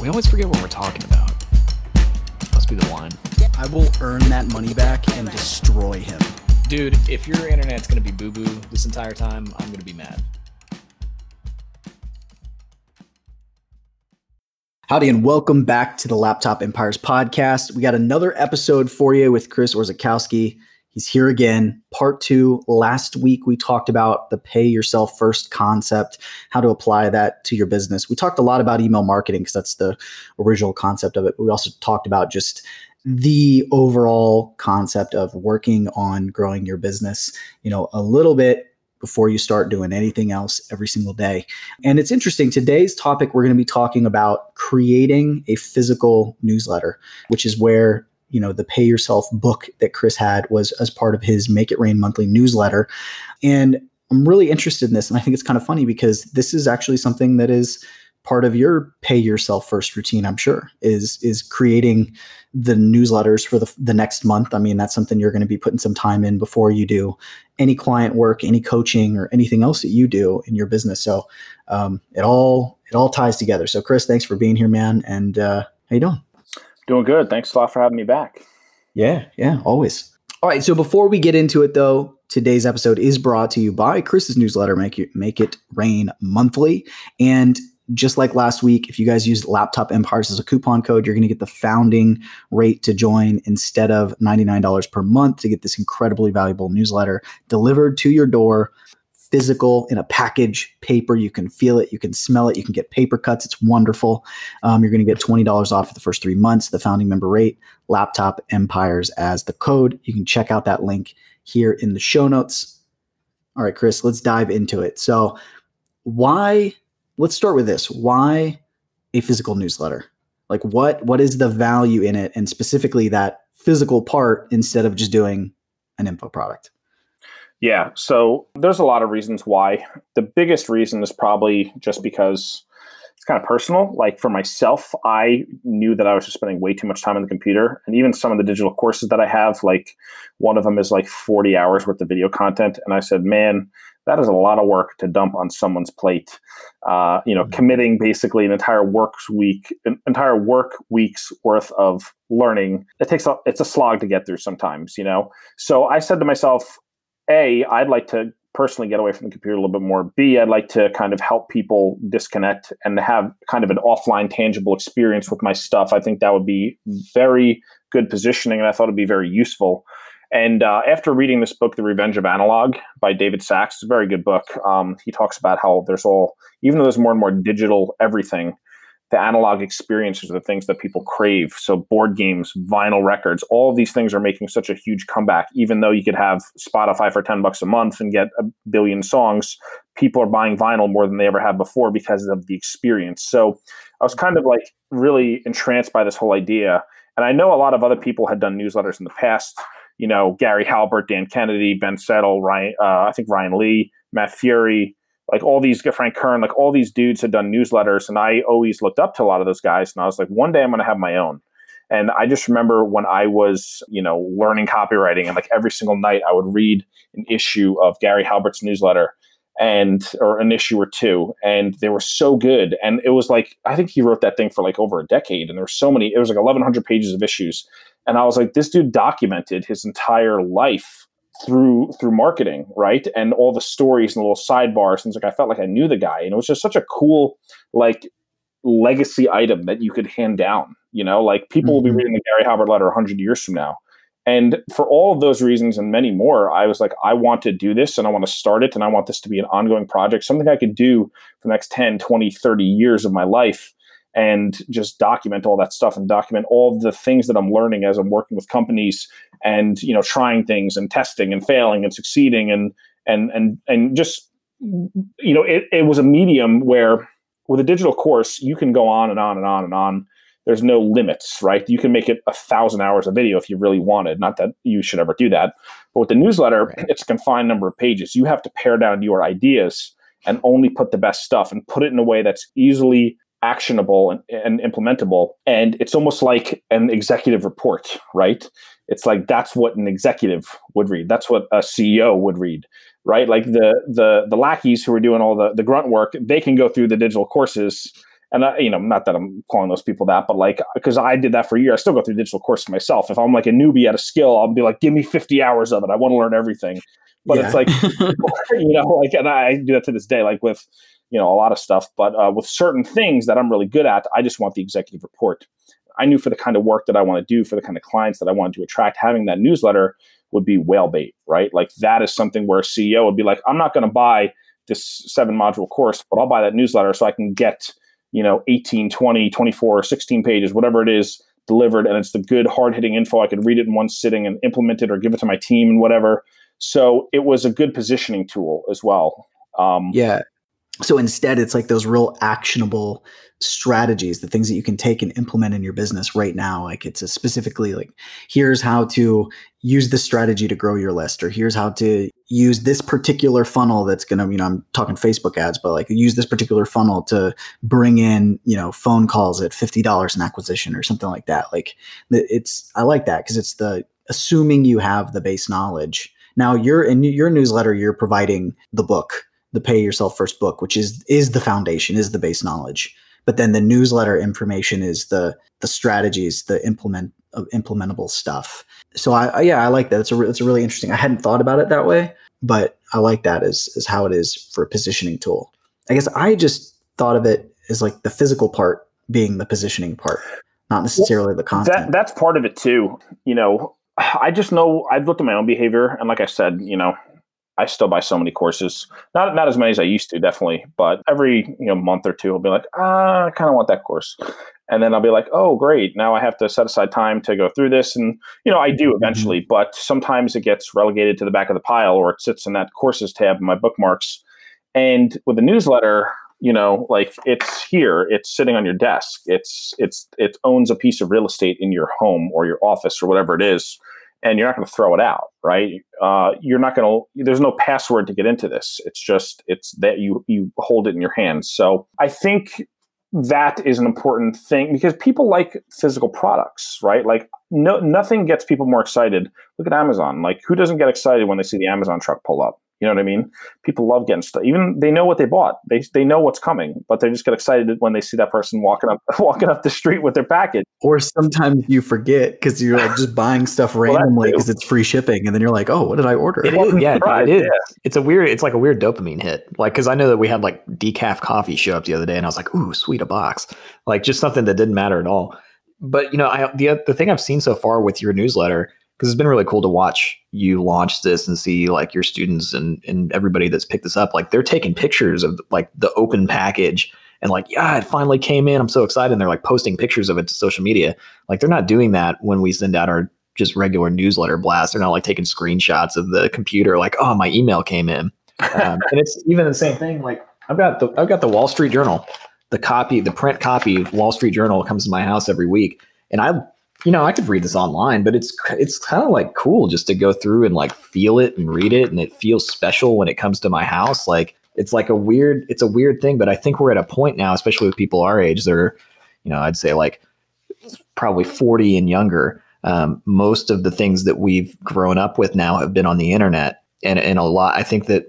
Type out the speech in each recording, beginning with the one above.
We always forget what we're talking about. Must be the wine. I will earn that money back and destroy him. Dude, if your internet's gonna be boo boo this entire time, I'm gonna be mad. Howdy, and welcome back to the Laptop Empires podcast. We got another episode for you with Chris Orzechowski. He's here again, part two. Last week, we talked about the pay yourself first concept, how to apply that to your business. We talked a lot about email marketing because that's the original concept of it. We also talked about just the overall concept of working on growing your business, you know, a little bit before you start doing anything else every single day. And it's interesting. Today's topic, we're going to be talking about creating a physical newsletter, which is where you know the pay yourself book that chris had was as part of his make it rain monthly newsletter. And i'm really interested in this and i think it's kind of funny because this is actually something that is part of your pay yourself first routine i'm sure is is creating the newsletters for the, the next month. I mean that's something you're going to be putting some time in before you do any client work any coaching or anything else that you do in your business. So um, it all it all ties together. So chris thanks for being here man and uh, how you doing Doing good. Thanks a lot for having me back. Yeah, yeah, always. All right, so before we get into it though, today's episode is brought to you by Chris's newsletter, Make It Make It Rain Monthly. And just like last week, if you guys use Laptop Empires as a coupon code, you're going to get the founding rate to join instead of $99 per month to get this incredibly valuable newsletter delivered to your door physical in a package paper. You can feel it, you can smell it, you can get paper cuts. It's wonderful. Um, you're going to get $20 off for the first three months, the founding member rate, Laptop Empires as the code. You can check out that link here in the show notes. All right, Chris, let's dive into it. So, why? Let's start with this. Why a physical newsletter? Like, what what is the value in it, and specifically that physical part instead of just doing an info product? Yeah, so there's a lot of reasons why. The biggest reason is probably just because it's kind of personal. Like for myself, I knew that I was just spending way too much time on the computer. And even some of the digital courses that I have, like one of them is like 40 hours worth of video content. And I said, man, that is a lot of work to dump on someone's plate. Uh, you know, mm-hmm. committing basically an entire works week, an entire work week's worth of learning. It takes a, it's a slog to get through sometimes, you know. So I said to myself, a, I'd like to personally get away from the computer a little bit more. B, I'd like to kind of help people disconnect and have kind of an offline, tangible experience with my stuff. I think that would be very good positioning, and I thought it'd be very useful. And uh, after reading this book, The Revenge of Analog by David Sax, it's a very good book. Um, he talks about how there's all, even though there's more and more digital everything, the analog experiences are the things that people crave. So board games, vinyl records, all of these things are making such a huge comeback. Even though you could have Spotify for 10 bucks a month and get a billion songs, people are buying vinyl more than they ever have before because of the experience. So I was kind of like really entranced by this whole idea. And I know a lot of other people had done newsletters in the past. You know, Gary Halbert, Dan Kennedy, Ben Settle, Ryan, uh, I think Ryan Lee, Matt Furey, like all these Frank Kern, like all these dudes had done newsletters, and I always looked up to a lot of those guys, and I was like, one day I'm going to have my own. And I just remember when I was, you know, learning copywriting, and like every single night I would read an issue of Gary Halbert's newsletter, and or an issue or two, and they were so good. And it was like I think he wrote that thing for like over a decade, and there were so many. It was like 1,100 pages of issues, and I was like, this dude documented his entire life through through marketing, right? And all the stories and the little sidebars, things like I felt like I knew the guy, and it was just such a cool like legacy item that you could hand down. You know, like people mm-hmm. will be mm-hmm. reading the Gary Halbert letter hundred years from now. And for all of those reasons and many more, I was like, I want to do this and I want to start it and I want this to be an ongoing project, something I could do for the next 10, 20, 30 years of my life and just document all that stuff and document all the things that I'm learning as I'm working with companies and you know trying things and testing and failing and succeeding and and and and just you know it, it was a medium where with a digital course you can go on and on and on and on there's no limits, right? You can make it a thousand hours of video if you really wanted. Not that you should ever do that. But with the newsletter, right. it's a confined number of pages. You have to pare down your ideas and only put the best stuff and put it in a way that's easily actionable and, and implementable. And it's almost like an executive report, right? It's like that's what an executive would read. That's what a CEO would read, right? Like the the the lackeys who are doing all the the grunt work, they can go through the digital courses. And I, you know, not that I'm calling those people that, but like because I did that for a year, I still go through digital courses myself. If I'm like a newbie at a skill, I'll be like, give me 50 hours of it. I want to learn everything. But yeah. it's like, you know, like, and I do that to this day, like with you know a lot of stuff but uh, with certain things that i'm really good at i just want the executive report. I knew for the kind of work that i want to do for the kind of clients that i wanted to attract having that newsletter would be whale bait right? Like that is something where a ceo would be like i'm not going to buy this seven module course but i'll buy that newsletter so i can get you know 18 20 24 16 pages whatever it is delivered and it's the good hard hitting info. I can read it in one sitting and implement it or give it to my team and whatever. So it was a good positioning tool as well um, yeah so instead it's like those real actionable strategies the things that you can take and implement in your business right now. Like it's a specifically like here's how to use this strategy to grow your list or here's how to use this particular funnel that's going to you know i'm talking facebook ads but like use this particular funnel to bring in you know phone calls at $50 an acquisition or something like that. Like it's i like that because it's the assuming you have the base knowledge. Now you're in your newsletter you're providing the book the pay yourself first book, which is is the foundation, is the base knowledge. But then the newsletter information is the the strategies, the implement uh, implementable stuff. So I, I, yeah, I like that. It's a it's a really interesting. I hadn't thought about it that way, but I like that as as how it is for a positioning tool. I guess I just thought of it as like the physical part being the positioning part, not necessarily well, the content. That, that's part of it too. You know, I just know I've looked at my own behavior, and like I said, you know, I still buy so many courses. Not not as many as I used to, definitely, but every you know month or two, I'll be like, ah, I kind of want that course, and then I'll be like, oh, great, now I have to set aside time to go through this, and you know I do mm-hmm. eventually, mm-hmm. but sometimes it gets relegated to the back of the pile, or it sits in that courses tab in my bookmarks. And with the newsletter, you know, like it's here, it's sitting on your desk, it's it's it owns a piece of real estate in your home or your office or whatever it is and you're not going to throw it out, right? Uh, you're not going to. There's no password to get into this. It's just it's that you you hold it in your hands. So I think that is an important thing because people like physical products, right? Like no nothing gets people more excited. Look at Amazon. Like who doesn't get excited when they see the Amazon truck pull up? You know what I mean? People love getting stuff. Even they know what they bought. They they know what's coming, but they just get excited when they see that person walking up walking up the street with their package. Or sometimes you forget because you're like just buying stuff randomly because well, it's free shipping, and then you're like, oh, what did I order? It is, yeah, right, it is. Yeah. It's a weird. It's like a weird dopamine hit. Like because I know that we had like decaf coffee show up the other day, and I was like, ooh, sweet a box. Like just something that didn't matter at all. But you know, I, the the thing I've seen so far with your newsletter because it's been really cool to watch you launch this and see like your students and and everybody that's picked this up. Like they're taking pictures of like the open package and like yeah it finally came in. I'm so excited. And they're like posting pictures of it to social media. Like they're not doing that when we send out our just regular newsletter blast. They're not like taking screenshots of the computer like oh my email came in. Um, and it's even the same thing like i've got the i've got the wall street journal the copy the print copy wall street journal comes to my house every week. And i you know, I could read this online, but it's it's kind of like cool just to go through and like feel it and read it, and it feels special when it comes to my house. Like it's like a weird, it's a weird thing, but I think we're at a point now, especially with people our age, they're, you know, I'd say like probably forty and younger. Um, most of the things that we've grown up with now have been on the internet, and and a lot. I think that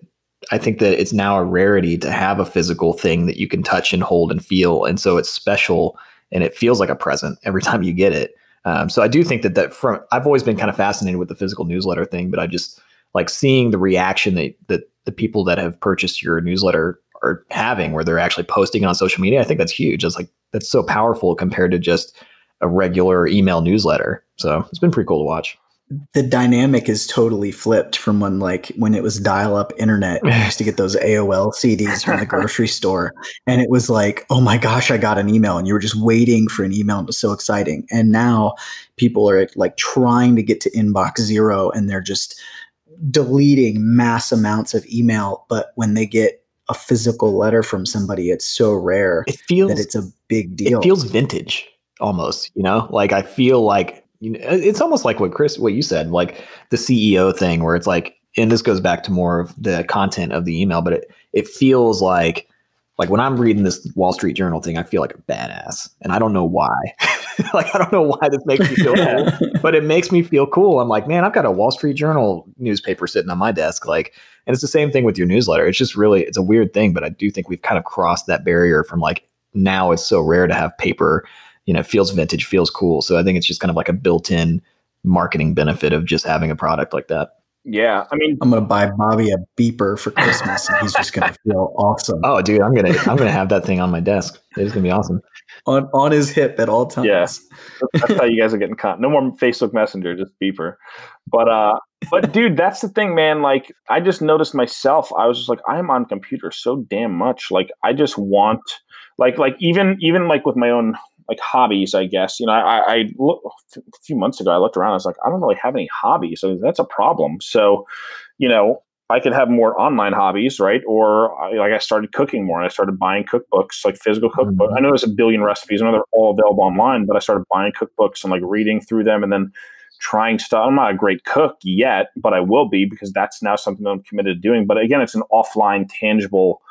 I think that it's now a rarity to have a physical thing that you can touch and hold and feel, and so it's special and it feels like a present every time you get it. Um, so I do think that that from I've always been kind of fascinated with the physical newsletter thing, but I just like seeing the reaction that that the people that have purchased your newsletter are having, where they're actually posting on social media. I think that's huge. It's like that's so powerful compared to just a regular email newsletter. So it's been pretty cool to watch the dynamic is totally flipped from when like when it was dial up internet you used to get those AOL CDs from the grocery store and it was like oh my gosh I got an email and you were just waiting for an email and it was so exciting and now people are like trying to get to inbox zero and they're just deleting mass amounts of email but when they get a physical letter from somebody it's so rare it feels that it's a big deal it feels vintage almost, you know? Like I feel like you know, uh, it's almost like what Chris what you said, like the CEO thing where it's like and this goes back to more of the content of the email, but it it feels like like when I'm reading this Wall Street Journal thing, I feel like a badass, and I don't know why. like I don't know why this makes me feel cool, but it makes me feel cool. I'm like, man, I've got a Wall Street Journal newspaper sitting on my desk, like, and it's the same thing with your newsletter. It's just really, it's a weird thing, but I do think we've kind of crossed that barrier from like now it's so rare to have paper. You know, it feels vintage, feels cool. So I think it's just kind of like a built-in marketing benefit of just having a product like that. Yeah, I mean, I'm gonna buy Bobby a beeper for Christmas, and he's just gonna feel awesome. Oh, dude, I'm gonna I'm gonna have that thing on my desk. It's gonna be awesome. On on his hip at all times. Yeah, that's how you guys are getting caught. No more Facebook Messenger, just beeper. But uh, but dude, that's the thing, man. Like, I just noticed myself. I was just like, I'm on computer so damn much. Like, I just want, like, like even even like with my own like hobbies, I guess. You know, I, I look, a few months ago, I looked around. I was like, I don't really have any hobbies, so that's a problem. So, you know, I could have more online hobbies, right? Or I, like I started cooking more. and I started buying cookbooks, like physical cookbooks. Mm-hmm. I know there's a billion recipes. I know they're all available online, but I started buying cookbooks and like reading through them, and then trying stuff. I'm not a great cook yet, but I will be because that's now something that I'm committed to doing. But again, it's an offline, tangible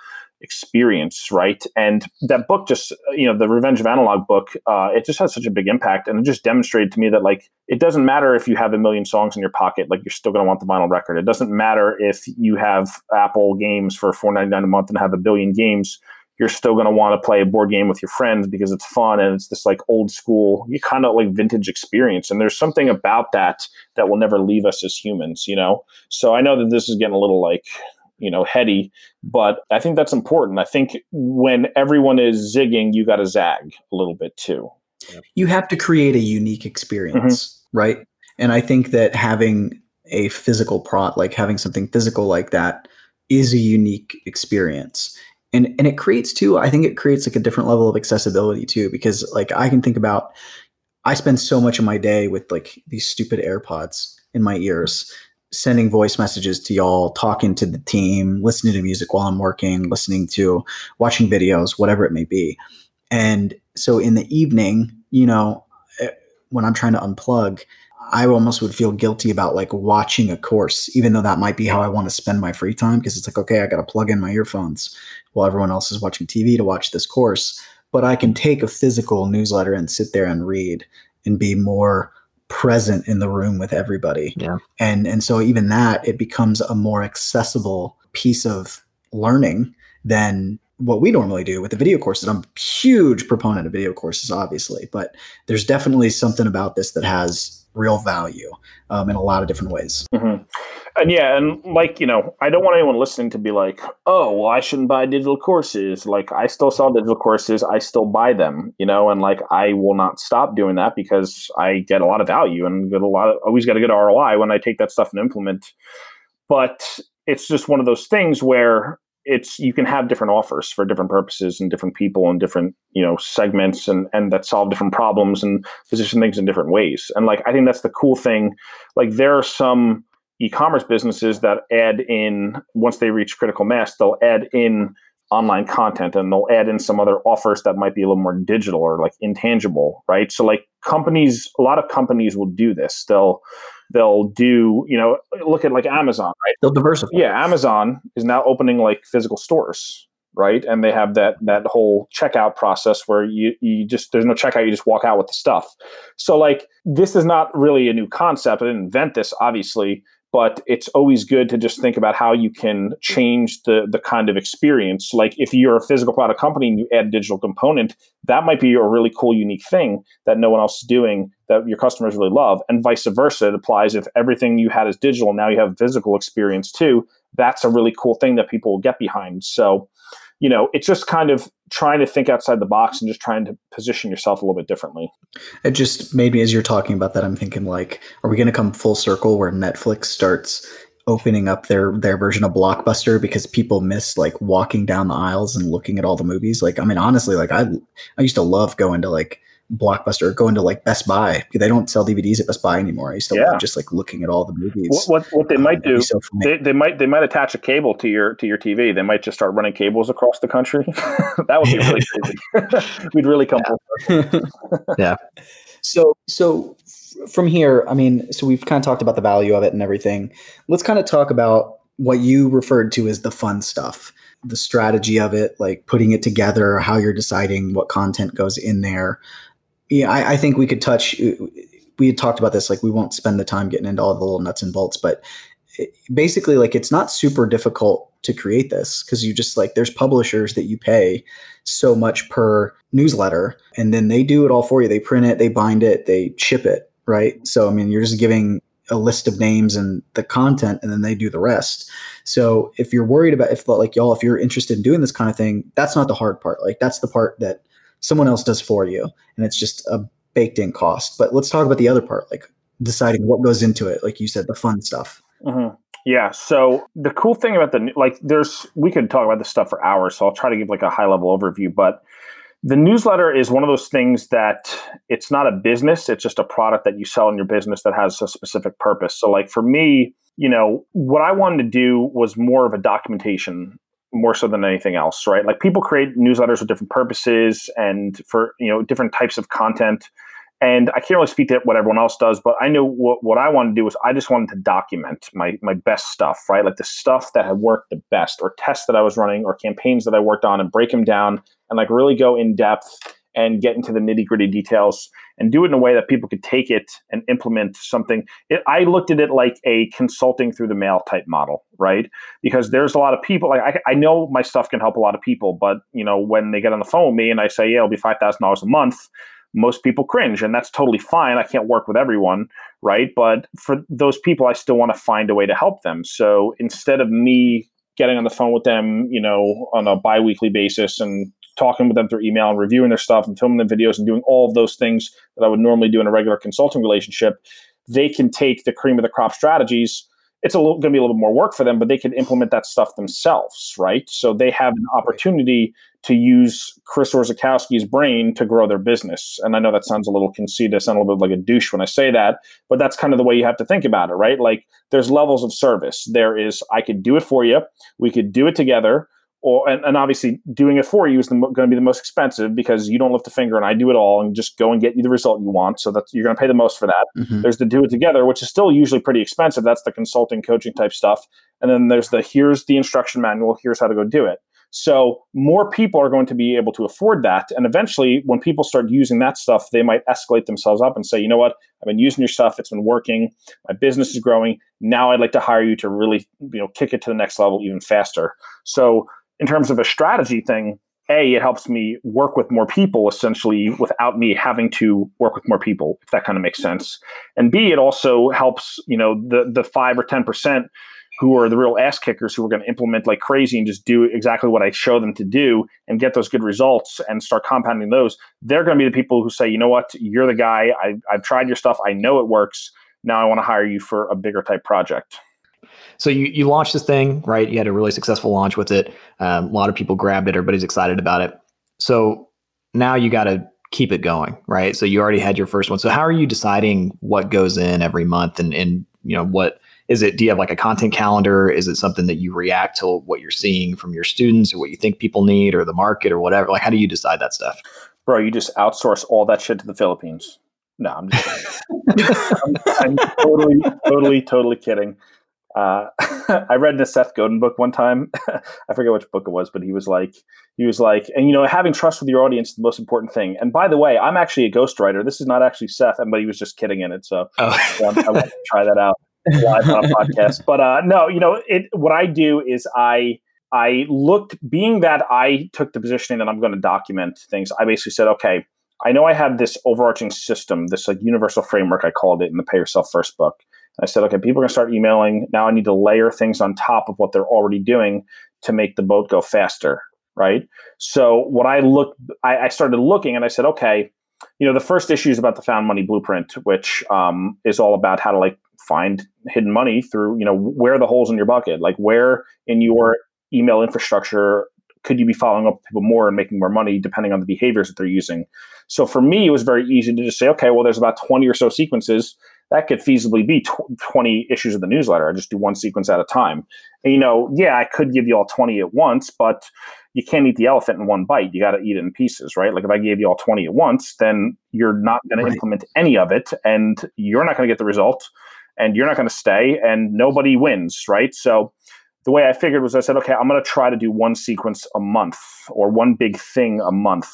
experience, right? And that book just, you know, the Revenge of Analog book, uh, it just has such a big impact. And it just demonstrated to me that, like, it doesn't matter if you have a million songs in your pocket, like, you're still going to want the vinyl record. It doesn't matter if you have Apple games for $4.99 a month and have a billion games. You're still going to want to play a board game with your friends because it's fun and it's this like old school, you kind of like vintage experience. And there's something about that that will never leave us as humans, you know? So I know that this is getting a little like you know heady but i think that's important. I think when everyone is zigging you got to zag a little bit too. You have to create a unique experience mm-hmm. right? And i think that having a physical prop like having something physical like that is a unique experience. And and it creates too i think it creates like a different level of accessibility too because like i can think about i spend so much of my day with like these stupid airpods in my ears sending voice messages to y'all, talking to the team, listening to music while I'm working, listening to watching videos, whatever it may be. And so in the evening, you know, eh, when I'm trying to unplug, I almost would feel guilty about like watching a course, even though that might be how I want to spend my free time. Because it's like, okay, I got to plug in my earphones while everyone else is watching TV to watch this course. But I can take a physical newsletter and sit there and read and be more present in the room with everybody. Yeah. And and so even that it becomes a more accessible piece of learning than what we normally do with the video courses. I'm a huge proponent of video courses, obviously, but there's definitely something about this that has real value um, in a lot of different ways. Mm-hmm. And yeah, and like, you know, I don't want anyone listening to be like, oh, well, I shouldn't buy digital courses. Like, I still sell digital courses, I still buy them, you know, and like, I will not stop doing that because I get a lot of value and get a lot of, always get a good ROI when I take that stuff and implement. But it's just one of those things where it's you can have different offers for different purposes and different people and different you know segments and and that solve different problems and position things in different ways. And like i think that's the cool thing. Like there are some e-commerce businesses that add in once they reach critical mass they'll add in online content and they'll add in some other offers that might be a little more digital or like intangible right? So like companies a lot of companies will do this. They'll they'll do you know look at like amazon right? They'll diversify. Yeah amazon is now opening like physical stores right? And they have that that whole checkout process where you you just there's no checkout you just walk out with the stuff. So like this is not really a new concept. I didn't invent this obviously but it's always good to just think about how you can change the the kind of experience. Like if you're a physical product company and you add a digital component that might be a really cool unique thing that no one else is doing that your customers really love and vice versa it applies if everything you had is digital now you have physical experience too. That's a really cool thing that people will get behind. So you know, it's just kind of trying to think outside the box and just trying to position yourself a little bit differently. It just made me, as you're talking about that, I'm thinking like, are we going to come full circle where Netflix starts opening up their their version of Blockbuster because people miss like walking down the aisles and looking at all the movies? Like, I mean, honestly, like I I used to love going to like Blockbuster, going to like Best Buy. They don't sell DVDs at Best Buy anymore. I used to Yeah. love just like looking at all the movies. What, what what they Um, might do, so they, they might they might attach a cable to your to your TV. They might just start running cables across the country. that would be really crazy. We'd really come. full Yeah. So, so from here, I mean, so we've kind of talked about the value of it and everything. Let's kind of talk about what you referred to as the fun stuff, the strategy of it, like putting it together, how you're deciding what content goes in there. Yeah, I, I think we could touch. Uh, we had talked about this. Like, we won't spend the time getting into all the little nuts and bolts, but it- basically, like, it's not super difficult to create this because you just like there's publishers that you pay so much per newsletter and then they do it all for you they print it they bind it they ship it right so i mean you're just giving a list of names and the content and then they do the rest so if you're worried about if like y'all if you're interested in doing this kind of thing that's not the hard part like that's the part that someone else does for you and it's just a baked in cost but let's talk about the other part like deciding what goes into it like you said the fun stuff Mhm. Yeah. So the cool thing about the like, there's we could talk about this stuff for hours. So I'll try to give like a high level overview. But the newsletter is one of those things that it's not a business; it's just a product that you sell in your business that has a specific purpose. So, like for me, you know, what I wanted to do was more of a documentation more so than anything else, right? Like people create newsletters with different purposes and for you know different types of content. And I can't really speak to what everyone else does, but I know what, what I wanted to do was I just wanted to document my my best stuff, right? Like the stuff that had worked the best, or tests that I was running, or campaigns that I worked on, and break them down and like really go in depth and get into the nitty gritty details and do it in a way that people could take it and implement something. It, I looked at it like a consulting through the mail type model, right? Because there's a lot of people like I, I know my stuff can help a lot of people, but you know when they get on the phone with me and I say, yeah, it'll be five thousand dollars a month most people cringe and that's totally fine i can't work with everyone right but for those people i still want to find a way to help them so instead of me getting on the phone with them you know on a bi-weekly basis and talking with them through email and reviewing their stuff and filming the videos and doing all of those things that i would normally do in a regular consulting relationship they can take the cream of the crop strategies it's going to be a little bit more work for them but they can implement that stuff themselves right so they have an opportunity to use Chris Orzechowski's brain to grow their business. And I know that sounds a little conceited, I sound a little bit like a douche when I say that, but that's kind of the way you have to think about it, right? Like there's levels of service. There is, I could do it for you, we could do it together. Or, and, and obviously doing it for you is going to be the most expensive because you don't lift a finger and I do it all and just go and get you the result you want. So that's you're going to pay the most for that. Mhm. There's the do it together, which is still usually pretty expensive. That's the consulting, coaching type stuff. And then there's the here's the instruction manual, here's how to go do it. So more people are going to be able to afford that. And eventually, when people start using that stuff, they might escalate themselves up and say, you know what, I've been using your stuff, it's been working, my business is growing. Now I'd like to hire you to really, you know, kick it to the next level even faster. So in terms of a strategy thing, a, it helps me work with more people essentially without me having to work with more people, if that kind of makes sense. And B, it also helps, you know, the the five or ten percent who are the real ass kickers who are going to implement like crazy and just do exactly what I show them to do and get those good results and start compounding those. They're going to be the people who say, you know what, you're the guy. I, I've tried your stuff. I know it works. Now I want to hire you for a bigger type project. So you you launched this thing, right? You had a really successful launch with it. Um, a lot of people grabbed it. Everybody's excited about it. So now you got to keep it going, right? So you already had your first one. So how are you deciding what goes in every month, and and you know what is it? Do you have like a content calendar? Is it something that you react to what you're seeing from your students, or what you think people need, or the market, or whatever? Like how do you decide that stuff? Bro, you just outsource all that shit to the Philippines. No, I'm just I'm, I'm totally, totally, totally kidding. Uh, I read in a Seth Godin book one time. I forget which book it was, but he was like, he was like, and you know, having trust with your audience is the most important thing. And by the way, I'm actually a ghostwriter. This is not actually Seth, but he was just kidding in it. So Oh, um, I want to try that out live on a podcast. But uh, no, you know, it. What I do is I I looked, being that I took the positioning that I'm going to document things. I basically said, okay, I know I have this overarching system, this like universal framework. I called it in the Pay Yourself First book. I said, okay, people are going to start emailing. Now I need to layer things on top of what they're already doing to make the boat go faster, right? So what I looked, I, I started looking and I said, okay, you know, the first issue is about the found money blueprint, which um, is all about how to like find hidden money through, you know, where are the holes in your bucket, like where in your email infrastructure could you be following up with people more and making more money depending on the behaviors that they're using. So for me, it was very easy to just say, okay, well, there's about 20 or so sequences that could feasibly be tw- 20 issues of the newsletter. I just do one sequence at a time. And, you know, yeah, I could give you all 20 at once, but you can't eat the elephant in one bite. You got to eat it in pieces, right? Like if I gave you all 20 at once, then you're not going right. to implement any of it and you're not going to get the result and you're not going to stay and nobody wins, right? So the way I figured was I said, okay, I'm going to try to do one sequence a month or one big thing a month.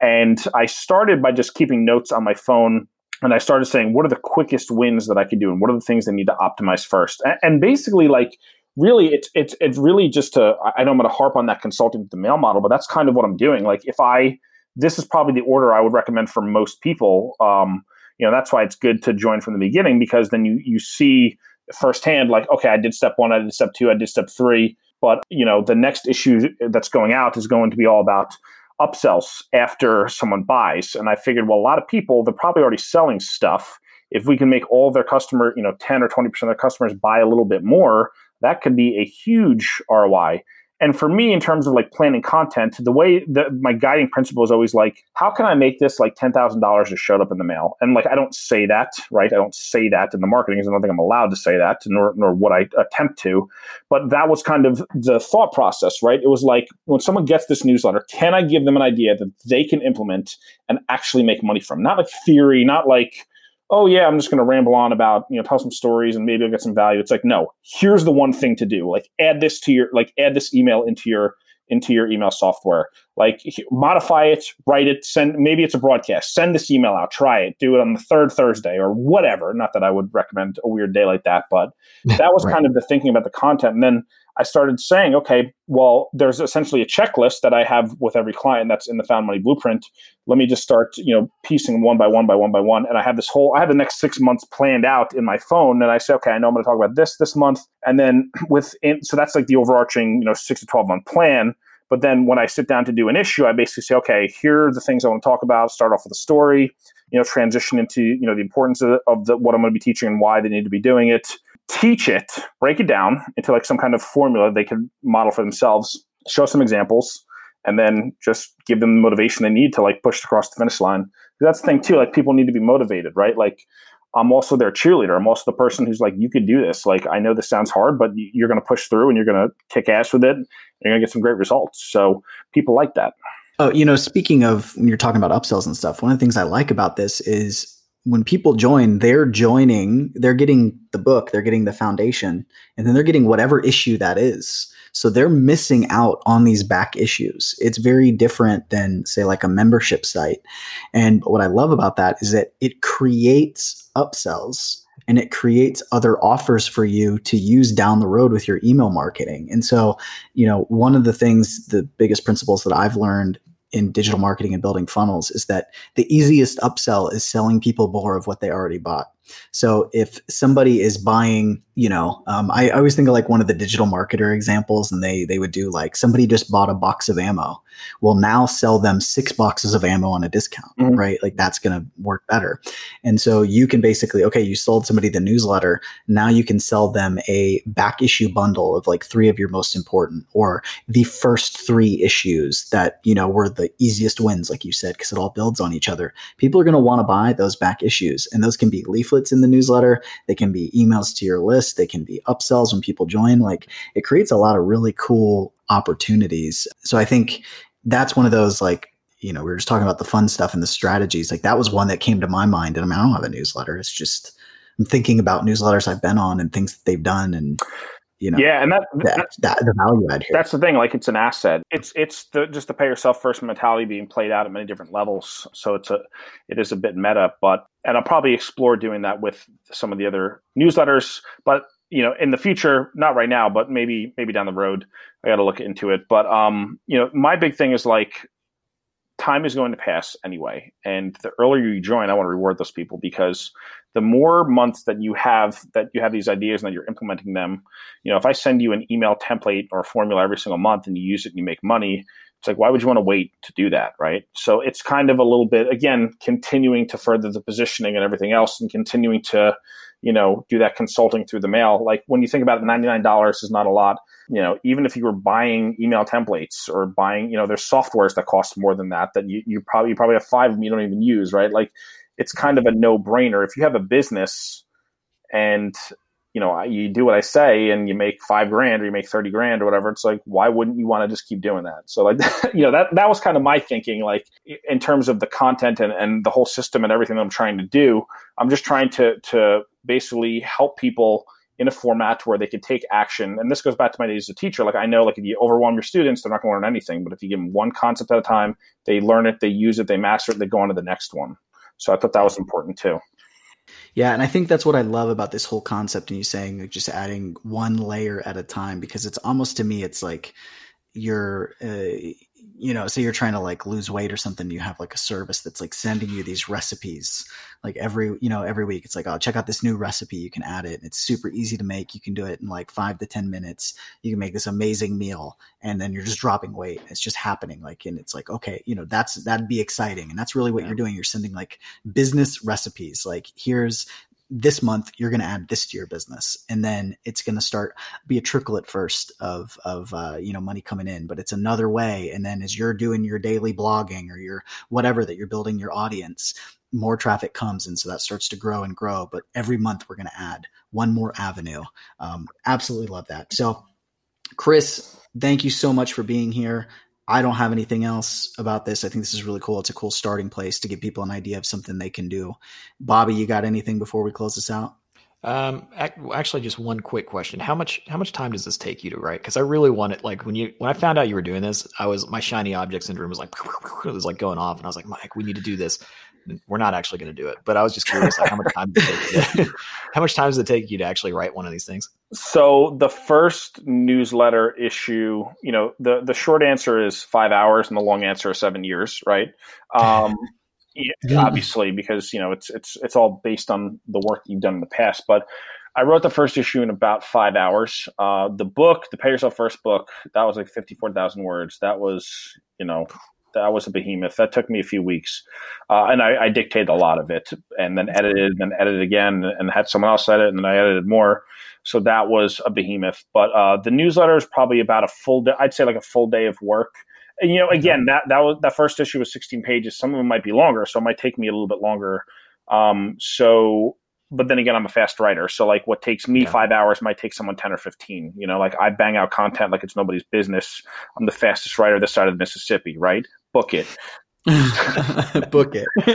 And I started by just keeping notes on my phone and I started saying, what are the quickest wins that I could do, and what are the things I need to optimize first? And, and basically, like, really, it's it's it's really just to. I know I'm going to harp on that consulting with the mail model, but that's kind of what I'm doing. Like, if I this is probably the order I would recommend for most people. Um, you know, that's why it's good to join from the beginning because then you you see firsthand, like, okay, I did step one, I did step two, I did step three, but you know, the next issue that's going out is going to be all about upsells after someone buys. And I figured, well, a lot of people, they're probably already selling stuff. If we can make all their customer, you know, 10 or 20% of their customers buy a little bit more, that could be a huge ROI. And for me, in terms of like planning content, the way that my guiding principle is always like, how can I make this like ten thousand dollars just showed up in the mail? And like, I don't say that, right? I don't say that in the marketing. I don't think I'm allowed to say that, nor nor would I attempt to. But that was kind of the thought process, right? It was like when someone gets this newsletter, can I give them an idea that they can implement and actually make money from? Not like theory, not like oh yeah, I'm just going to ramble on about, you know, tell some stories and maybe I'll get some value. It's like, no, here's the one thing to do. Like add this to your, like add this email into your, into your email software. Like modify it, write it, send, maybe it's a broadcast, send this email out, try it, do it on the third Thursday or whatever. Not that I would recommend a weird day like that, but that was right. kind of the thinking about the content. And then I started saying, okay, well, there's essentially a checklist that I have with every client that's in the Found Money Blueprint. Let me just start, you know, piecing one by one by one by one. And I have this whole, I have the next six months planned out in my phone. And I say, okay, I know I'm going to talk about this this month. And then within, so that's like the overarching, you know, six to 12 month plan. But then when I sit down to do an issue, I basically say, okay, here are the things I want to talk about. Start off with a story, you know, transition into, you know, the importance of, of the, what I'm going to be teaching and why they need to be doing it teach it, break it down into like some kind of formula they can model for themselves, show some examples, and then just give them the motivation they need to like push across the finish line. That's the thing too. Like people need to be motivated, right? Like I'm also their cheerleader. I'm also the person who's like, you could do this. Like I know this sounds hard, but you're going to push through and you're going to kick ass with it. You're going to get some great results. So people like that. Oh, you know, speaking of when you're talking about upsells and stuff, one of the things I like about this is when people join, they're joining, they're getting the book, they're getting the foundation, and then they're getting whatever issue that is. So they're missing out on these back issues. It's very different than, say, like a membership site. And what I love about that is that it creates upsells and it creates other offers for you to use down the road with your email marketing. And so, you know, one of the things, the biggest principles that I've learned in digital marketing and building funnels is that the easiest upsell is selling people more of what they already bought. So if somebody is buying, you know, um, I, I, always think of like one of the digital marketer examples, and they they would do like somebody just bought a box of ammo. We'll now sell them six boxes of ammo on a discount, mm-hmm. right? Like that's going to work better. And so you can basically, okay, you sold somebody the newsletter. Now you can sell them a back issue bundle of like three of your most important, or the first three issues that you know were the easiest wins, like you said, because it all builds on each other. People are going to want to buy those back issues, and those can be leaflets leaflets in the newsletter. They can be emails to your list. They can be upsells when people join. Like it creates a lot of really cool opportunities. So I think that's one of those like you know we were just talking about the fun stuff and the strategies like that was one that came to my mind and I, mean, I don't have a newsletter it's just i'm thinking about newsletters i've been on and things that they've done and you know yeah and that, that, that the value add here. that's the thing like it's an asset. It's it's the just the pay yourself first mentality being played out at many different levels so it's a it is a bit meta but and i'll probably explore doing that with some of the other newsletters but you know in the future not right now but maybe maybe down the road i got to look into it but um you know my big thing is like time is going to pass anyway. And the earlier you join, I want to reward those people because the more months that you have that you have these ideas and that you're implementing them, you know, if I send you an email template or a formula every single month and you use it and you make money, it's like why would you want to wait to do that, right? So it's kind of a little bit again continuing to further the positioning and everything else and continuing to, you know, do that consulting through the mail. Like when you think about it, $99 is not a lot you know, even if you were buying email templates or buying, you know, there's softwares that cost more than that that you, you probably you probably have five of them you don't even use, right? Like it's kind of a no brainer. If you have a business and you know you do what I say and you make five grand or you make thirty grand or whatever, it's like why wouldn't you want to just keep doing that? So like you know that that was kind of my thinking, like in terms of the content and, and the whole system and everything that I'm trying to do. I'm just trying to to basically help people in a format where they could take action. And this goes back to my days as a teacher. Like I know, like if you overwhelm your students, they're not going to learn anything. But if you give them one concept at a time, they learn it, they use it, they master it, they go on to the next one. So I thought that was important too. Yeah, and I think that's what I love about this whole concept and you saying like just adding one layer at a time because it's almost to me it's like you're uh, you know, say you're trying to like lose weight or something, you have like a service that's like sending you these recipes like every, you know, every week. It's like, oh, check out this new recipe. You can add it. It's super easy to make. You can do it in like five to 10 minutes. You can make this amazing meal and then you're just dropping weight. It's just happening. Like, and it's like, okay, you know, that's, that'd be exciting. And that's really what yeah. you're doing. You're sending like business recipes. Like, here's this month you're going to add this to your business. And then it's going to start be a trickle at first of of uh, you know money coming in but it's another way. And then as you're doing your daily blogging or your whatever that you're building your audience more traffic comes. And so that starts to grow and grow. But every month we're going to add one more avenue. Um, absolutely love that. So chris thank you so much for being here I don't have anything else about this. I think this is really cool. It's a cool starting place to give people an idea of something they can do. Bobby, you got anything before we close this out? Um, actually, just one quick question: how much how much time does this take you to write? Because I really want it. Like when you when I found out you were doing this, I was my shiny object syndrome was like it was like going off, and I was like, Mike, we need to do this we're not actually going to do it. But I was just curious, like, how much time how much time does it take you to actually write one of these things? So the first newsletter issue, you know, the the short answer is five hours, and the long answer is seven years, right? Um, yeah, obviously, because you know it's it's it's all based on the work you've done in the past, but. I wrote the first issue in about five hours. Uh, the book, the Pay Yourself First book, that was like 54,000 words. That was, you know, that was a behemoth. That took me a few weeks, uh, and I, I, dictated a lot of it, and then edited, and then edited again, and had someone else edit, and then I edited more. So that was a behemoth. But uh, the newsletter is probably about a full day. I'd say like a full day of work. And you know, again, that that was that first issue was 16 pages. Some of them might be longer, so it might take me a little bit longer. Um, so but then again, I'm a fast writer. So like what takes me yeah. five hours might take someone 10 or 15, you know, like I bang out content like it's nobody's business. I'm the fastest writer this side of the Mississippi, right? Book it. Book it.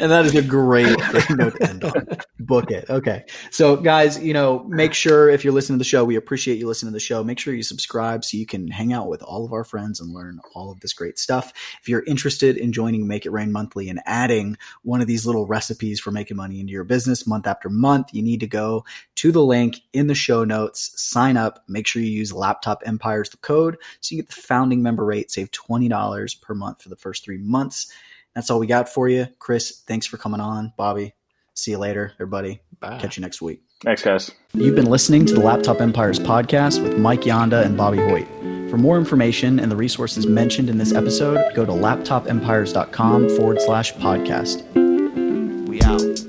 and that is a great note to end on. Book it. Okay. So, guys, you know, make sure if you're listening to the show, we appreciate you listening to the show. Make sure you subscribe so you can hang out with all of our friends and learn all of this great stuff. If you're interested in joining Make It Rain Monthly and adding one of these little recipes for making money into your business month after month, you need to go to the link in the show notes, sign up, make sure you use Laptop Empires, the code, so you get the founding member rate, save $20 per month for the first first three months. That's all we got for you. Chris, thanks for coming on. Bobby, see you later, everybody. Bye. Catch you next week. Thanks, guys. You've been listening to the Laptop Empires podcast with Mike Yanda and Bobby Hoyt. For more information and the resources mentioned in this episode, go to laptopempires.com forward slash podcast. We out.